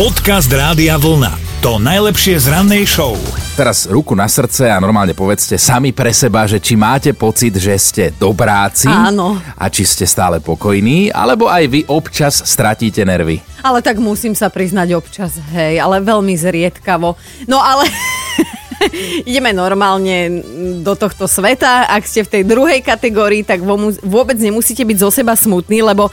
Podcast Rádia Vlna. To najlepšie z rannej show. Teraz ruku na srdce a normálne povedzte sami pre seba, že či máte pocit, že ste dobráci Áno. a či ste stále pokojní, alebo aj vy občas stratíte nervy. Ale tak musím sa priznať občas, hej, ale veľmi zriedkavo. No ale ideme normálne do tohto sveta. Ak ste v tej druhej kategórii, tak vôbec nemusíte byť zo seba smutní, lebo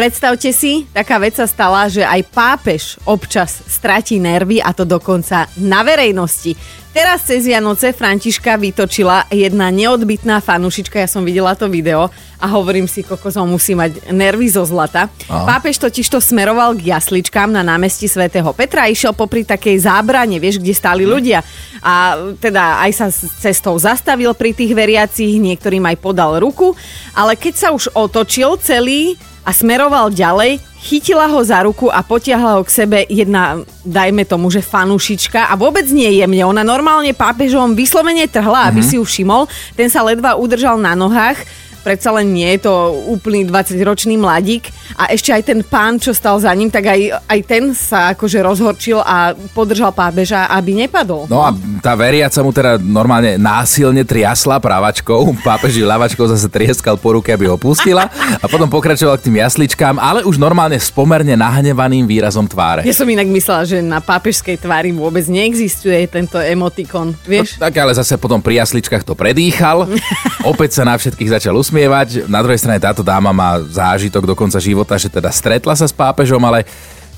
predstavte si, taká vec sa stala, že aj pápež občas stratí nervy a to dokonca na verejnosti. Teraz cez Vianoce Františka vytočila jedna neodbitná fanušička, ja som videla to video a hovorím si, kokozom musí mať nervy zo zlata. Aha. Pápež totiž to smeroval k jasličkám na námestí svätého Petra a išiel popri takej zábrane, vieš, kde stáli ľudia. A teda aj sa cestou zastavil pri tých veriacich, niektorým aj podal ruku, ale keď sa už otočil celý a smeroval ďalej, chytila ho za ruku a potiahla ho k sebe jedna, dajme tomu, že fanušička a vôbec nie jemne. Ona normálne pápežom vyslovene trhla, aby si ju všimol. Ten sa ledva udržal na nohách predsa len nie je to úplný 20-ročný mladík a ešte aj ten pán, čo stal za ním, tak aj, aj ten sa akože rozhorčil a podržal pápeža, aby nepadol. No a tá veriaca mu teda normálne násilne triasla právačkou, pápeži ľavačkou zase trieskal po ruke, aby ho pustila a potom pokračoval k tým jasličkám, ale už normálne s pomerne nahnevaným výrazom tváre. Ja som inak myslela, že na pápežskej tvári vôbec neexistuje tento emotikon, vieš? Tak ale zase potom pri jasličkách to predýchal, opäť sa na všetkých začal usmievať. Na druhej strane táto dáma má zážitok do konca života, že teda stretla sa s pápežom, ale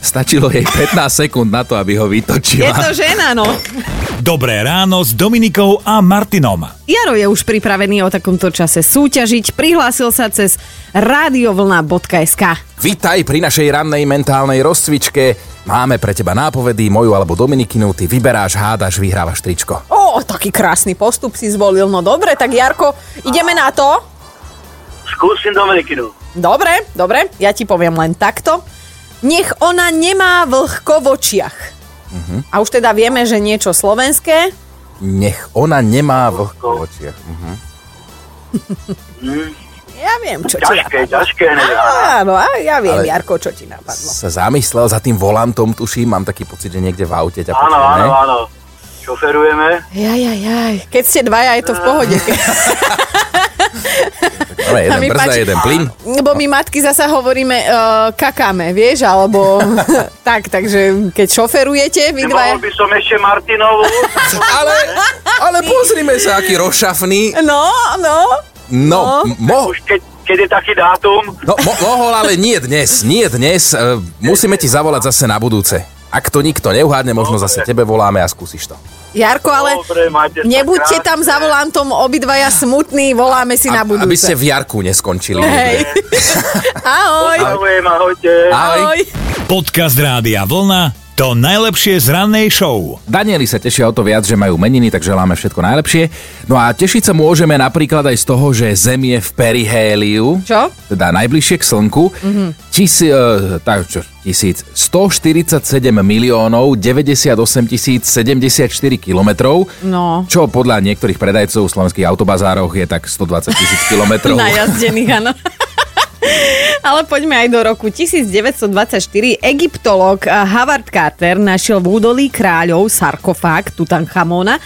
stačilo jej 15 sekúnd na to, aby ho Je vytočila. to žena, no. Dobré ráno s Dominikou a Martinom. Jaro je už pripravený o takomto čase súťažiť. Prihlásil sa cez radiovlna.sk. Vítaj pri našej rannej mentálnej rozcvičke. Máme pre teba nápovedy, moju alebo Dominikinu, ty vyberáš, hádaš, vyhrávaš tričko. Ó, taký krásny postup si zvolil. No dobre, tak Jarko, ideme na to. Skúsim Dominikinu. Dobre, dobre, ja ti poviem len takto. Nech ona nemá vlhko v očiach. Uh-huh. A už teda vieme, že niečo slovenské. Nech ona nemá vlhko v očiach. Mhm. Ja viem, čo ti Ťažké, napadlo. ťažké. Áno, ja viem, Ale- Jarko, čo ti napadlo. Sa zamyslel za tým volantom, tuším, mám taký pocit, že niekde v aute ťa Áno, áno, áno. Šoferujeme. Jaj, jaj, jaj. Keď ste dvaja, je to v pohode. Dobre, A jeden brzda, páči- jeden plyn. Lebo my matky zasa hovoríme uh, kakáme, vieš, alebo tak, takže keď šoferujete, vy. Nemohol by som ešte Martinovú. Ale, ale pozrime sa, aký rozšafný. No, no. No, No. mo, Už keď, keď je taký dátum. no mo, mohol, ale nie dnes, nie dnes. E, Musíme ti zavolať zase na budúce. Ak to nikto neuhádne, možno Dobre. zase tebe voláme a skúsiš to. Jarko, ale Dobre, nebuďte tam za volantom obidvaja smutní, voláme si na A- budúce. aby ste v Jarku neskončili. Hej. Ahoj. Ahoj, ahojte. Ahoj. Podcast Rádia Vlna. To najlepšie z rannej show. Danieli sa tešia o to viac, že majú meniny, tak želáme všetko najlepšie. No a tešiť sa môžeme napríklad aj z toho, že Zem je v perihéliu. Čo? Teda najbližšie k Slnku. Mm-hmm. Tisi, uh, tak, čo, tisíc, 147 miliónov 98 tisíc 74 kilometrov. No. Čo podľa niektorých predajcov v slovenských autobazároch je tak 120 tisíc kilometrov. Najazdených, áno. Ale poďme aj do roku 1924. Egyptolog Howard Carter našiel v údolí kráľov sarkofág Tutanchamona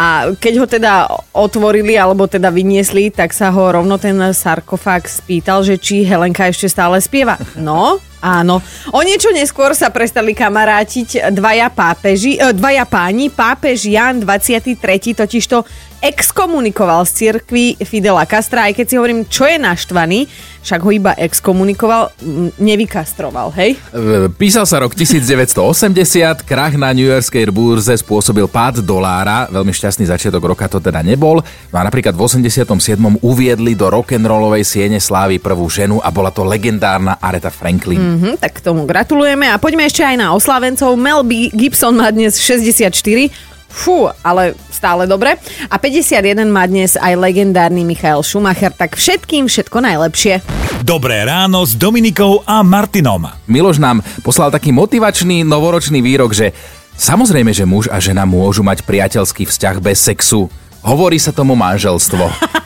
a keď ho teda otvorili alebo teda vyniesli, tak sa ho rovno ten sarkofág spýtal, že či Helenka ešte stále spieva. No, áno. O niečo neskôr sa prestali kamarátiť dvaja pápeži, eh, dvaja páni. Pápež Jan 23. totižto exkomunikoval z cirkvi Fidela Castra, aj keď si hovorím, čo je naštvaný, však ho iba exkomunikoval, nevykastroval, hej? Písal sa rok 1980, krach na New Yorkskej burze spôsobil pád dolára, veľmi šťastný začiatok roka to teda nebol. No a napríklad v 87. uviedli do rock'n'rollovej siene slávy prvú ženu a bola to legendárna Aretha Franklin. Mm. Hm, tak k tomu gratulujeme a poďme ešte aj na oslavencov. Mel B. Gibson má dnes 64, Fú, ale stále dobre. A 51 má dnes aj legendárny Michael Schumacher, tak všetkým všetko najlepšie. Dobré ráno s Dominikou a Martinom. Miloš nám poslal taký motivačný novoročný výrok, že samozrejme, že muž a žena môžu mať priateľský vzťah bez sexu. Hovorí sa tomu manželstvo.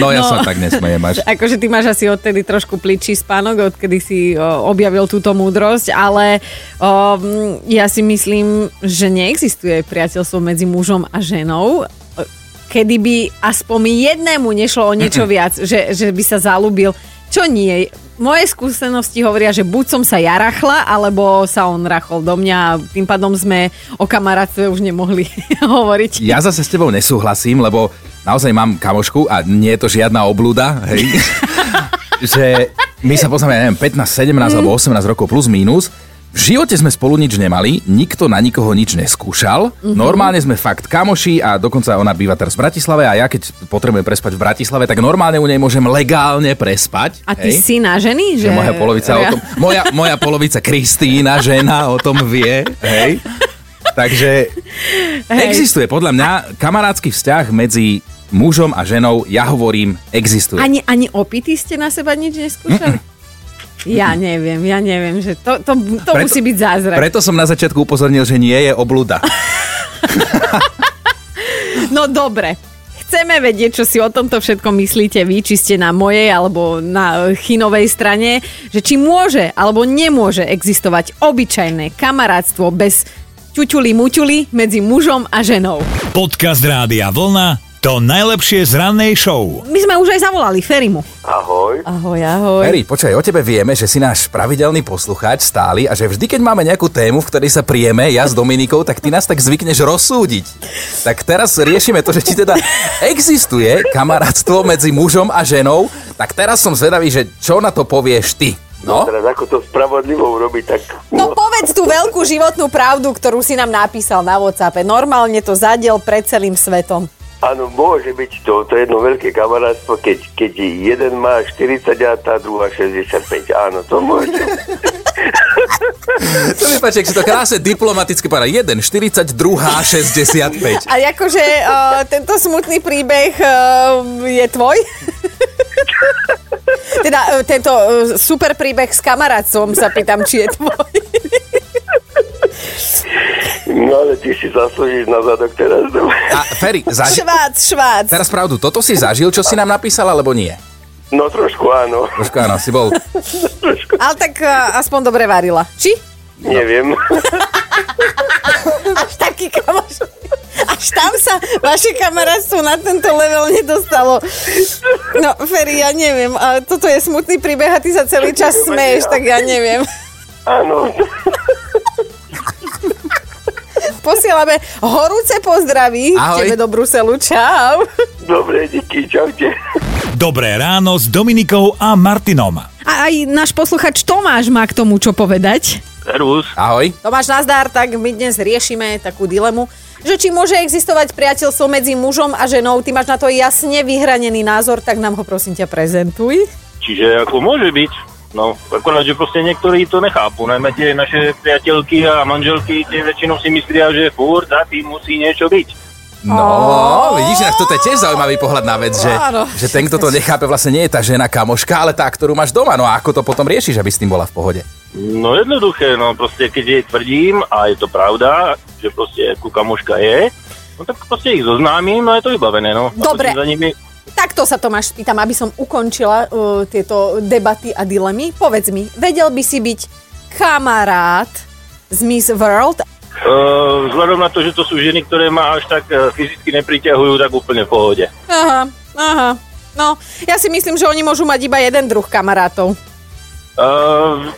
No ja sa tak nesmejem až. Akože ty máš asi odtedy trošku pličí spánok, odkedy si o, objavil túto múdrosť, ale o, ja si myslím, že neexistuje priateľstvo medzi mužom a ženou, kedy by aspoň jednému nešlo o niečo viac, že, že by sa zalúbil. Čo nie? Moje skúsenosti hovoria, že buď som sa ja rachla, alebo sa on rachol do mňa a tým pádom sme o kamarátstve už nemohli hovoriť. Ja zase s tebou nesúhlasím, lebo naozaj mám kamošku a nie je to žiadna oblúda, hej. že my sa poznáme, ja neviem, 15, 17 alebo 18 rokov plus mínus. V živote sme spolu nič nemali, nikto na nikoho nič neskúšal. Normálne sme fakt kamoši a dokonca ona býva teraz v Bratislave a ja keď potrebujem prespať v Bratislave, tak normálne u nej môžem legálne prespať. A ty hej. si na ženy? Že moja polovica o tom, moja, moja polovica Kristýna, žena, o tom vie, hej. Takže Hej. existuje podľa mňa kamarátsky vzťah medzi mužom a ženou, ja hovorím, existuje. Ani, ani opity ste na seba nič neskúšali? Ja neviem, ja neviem, že to, to, to Preto- musí byť zázrak. Preto som na začiatku upozornil, že nie je obluda. No dobre. Chceme vedieť, čo si o tomto všetkom myslíte vy, či ste na mojej alebo na chinovej strane, že či môže alebo nemôže existovať obyčajné kamarátstvo bez ťuťuli muťuli medzi mužom a ženou. Podcast Rádia Vlna to najlepšie z rannej show. My sme už aj zavolali Ferimu. Ahoj. Ahoj, ahoj. Eri, počkaj, o tebe vieme, že si náš pravidelný poslucháč stály a že vždy, keď máme nejakú tému, v ktorej sa prijeme, ja s Dominikou, tak ty nás tak zvykneš rozsúdiť. Tak teraz riešime to, že či teda existuje kamarátstvo medzi mužom a ženou, tak teraz som zvedavý, že čo na to povieš ty. No? Teraz ako to spravodlivo urobiť, tak... No povedz tú veľkú životnú pravdu, ktorú si nám napísal na WhatsAppe. Normálne to zadiel pred celým svetom. Áno, môže byť to, to jedno veľké kamarátstvo, keď, keď jeden má 40 a tá druhá 65. Áno, to môže. To mi páči, si to krásne diplomaticky povedal. 1, 40, druhá, 65. A akože uh, tento smutný príbeh uh, je tvoj? teda uh, tento uh, super príbeh s kamarátstvom sa pýtam, či je tvoj. No ale ty si zaslúžiš na zadok teraz. no. A Ferry, zaži- švác, švác. teraz pravdu, toto si zažil, čo si nám napísal, alebo nie? No trošku áno, Trošku áno, si bol... Ale tak uh, aspoň dobre varila. Či? neviem. Až taký kamoš. Až tam sa vaše kamarátstvo na tento level nedostalo. No, Ferry, ja neviem. A toto je smutný príbeh a ty sa celý čas smeješ, tak ja neviem. Áno, Posielame horúce pozdraví Ahoj. tebe do Bruselu. Čau. dobre, díky, čaute. Dobré ráno s Dominikou a Martinom. A aj náš posluchač Tomáš má k tomu čo povedať. Servus. Ahoj. Tomáš Nazdar, tak my dnes riešime takú dilemu, že či môže existovať priateľstvo medzi mužom a ženou. Ty máš na to jasne vyhranený názor, tak nám ho prosím ťa prezentuj. Čiže ako môže byť. No, akorát, že proste niektorí to nechápu. Najmä tie naše priateľky a manželky, tie väčšinou si myslia, že furt za tým musí niečo byť. No, vidíš, tak toto je tiež zaujímavý pohľad na vec, že, Áno. že ten, kto to nechápe, vlastne nie je tá žena kamoška, ale tá, ktorú máš doma. No a ako to potom riešiš, aby s tým bola v pohode? No jednoduché, no proste keď jej tvrdím, a je to pravda, že proste ku kamoška je, no tak proste ich zoznámim, no je to vybavené, no. A Dobre. potom Za nimi, Takto sa Tomáš spýtam, aby som ukončila uh, tieto debaty a dilemy. Povedz mi, vedel by si byť kamarát z Miss World? uh, vzhľadom na to, že to sú ženy, ktoré ma až tak uh, fyzicky nepriťahujú, tak úplne v pohode. Aha, aha. No, ja si myslím, že oni môžu mať iba jeden druh kamarátov. Uh,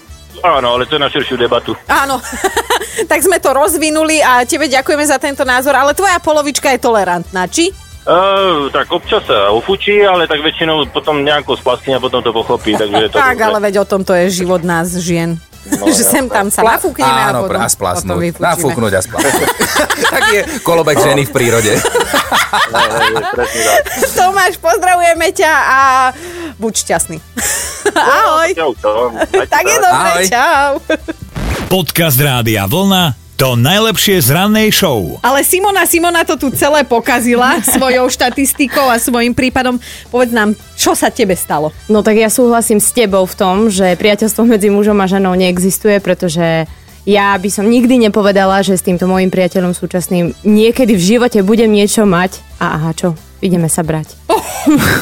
áno, ale to je na širšiu debatu. Áno, tak sme to rozvinuli a tebe ďakujeme za tento názor, ale tvoja polovička je tolerantná, či? Uh, tak občas sa ufučí, ale tak väčšinou potom nejako splaskne a potom to pochopí, takže to tak, dobré. ale veď o tom to je život nás žien. No, že sem tam sa nafúkneme a potom, a potom splasnúť. vyfučíme. Nafúknuť a splasnúť. tak je kolobek ženy v prírode. Presne tak. Tomáš, pozdravujeme ťa a buď šťastný. Ahoj. Čau, čau. Majte Tak je dobre, Ahoj. čau. Podcast Rádia Vlna to najlepšie z rannej show. Ale Simona, Simona to tu celé pokazila svojou štatistikou a svojim prípadom. Povedz nám, čo sa tebe stalo? No tak ja súhlasím s tebou v tom, že priateľstvo medzi mužom a ženou neexistuje, pretože ja by som nikdy nepovedala, že s týmto môjim priateľom súčasným niekedy v živote budem niečo mať. A aha, čo? ideme sa brať.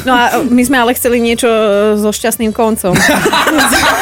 No a my sme ale chceli niečo so šťastným koncom.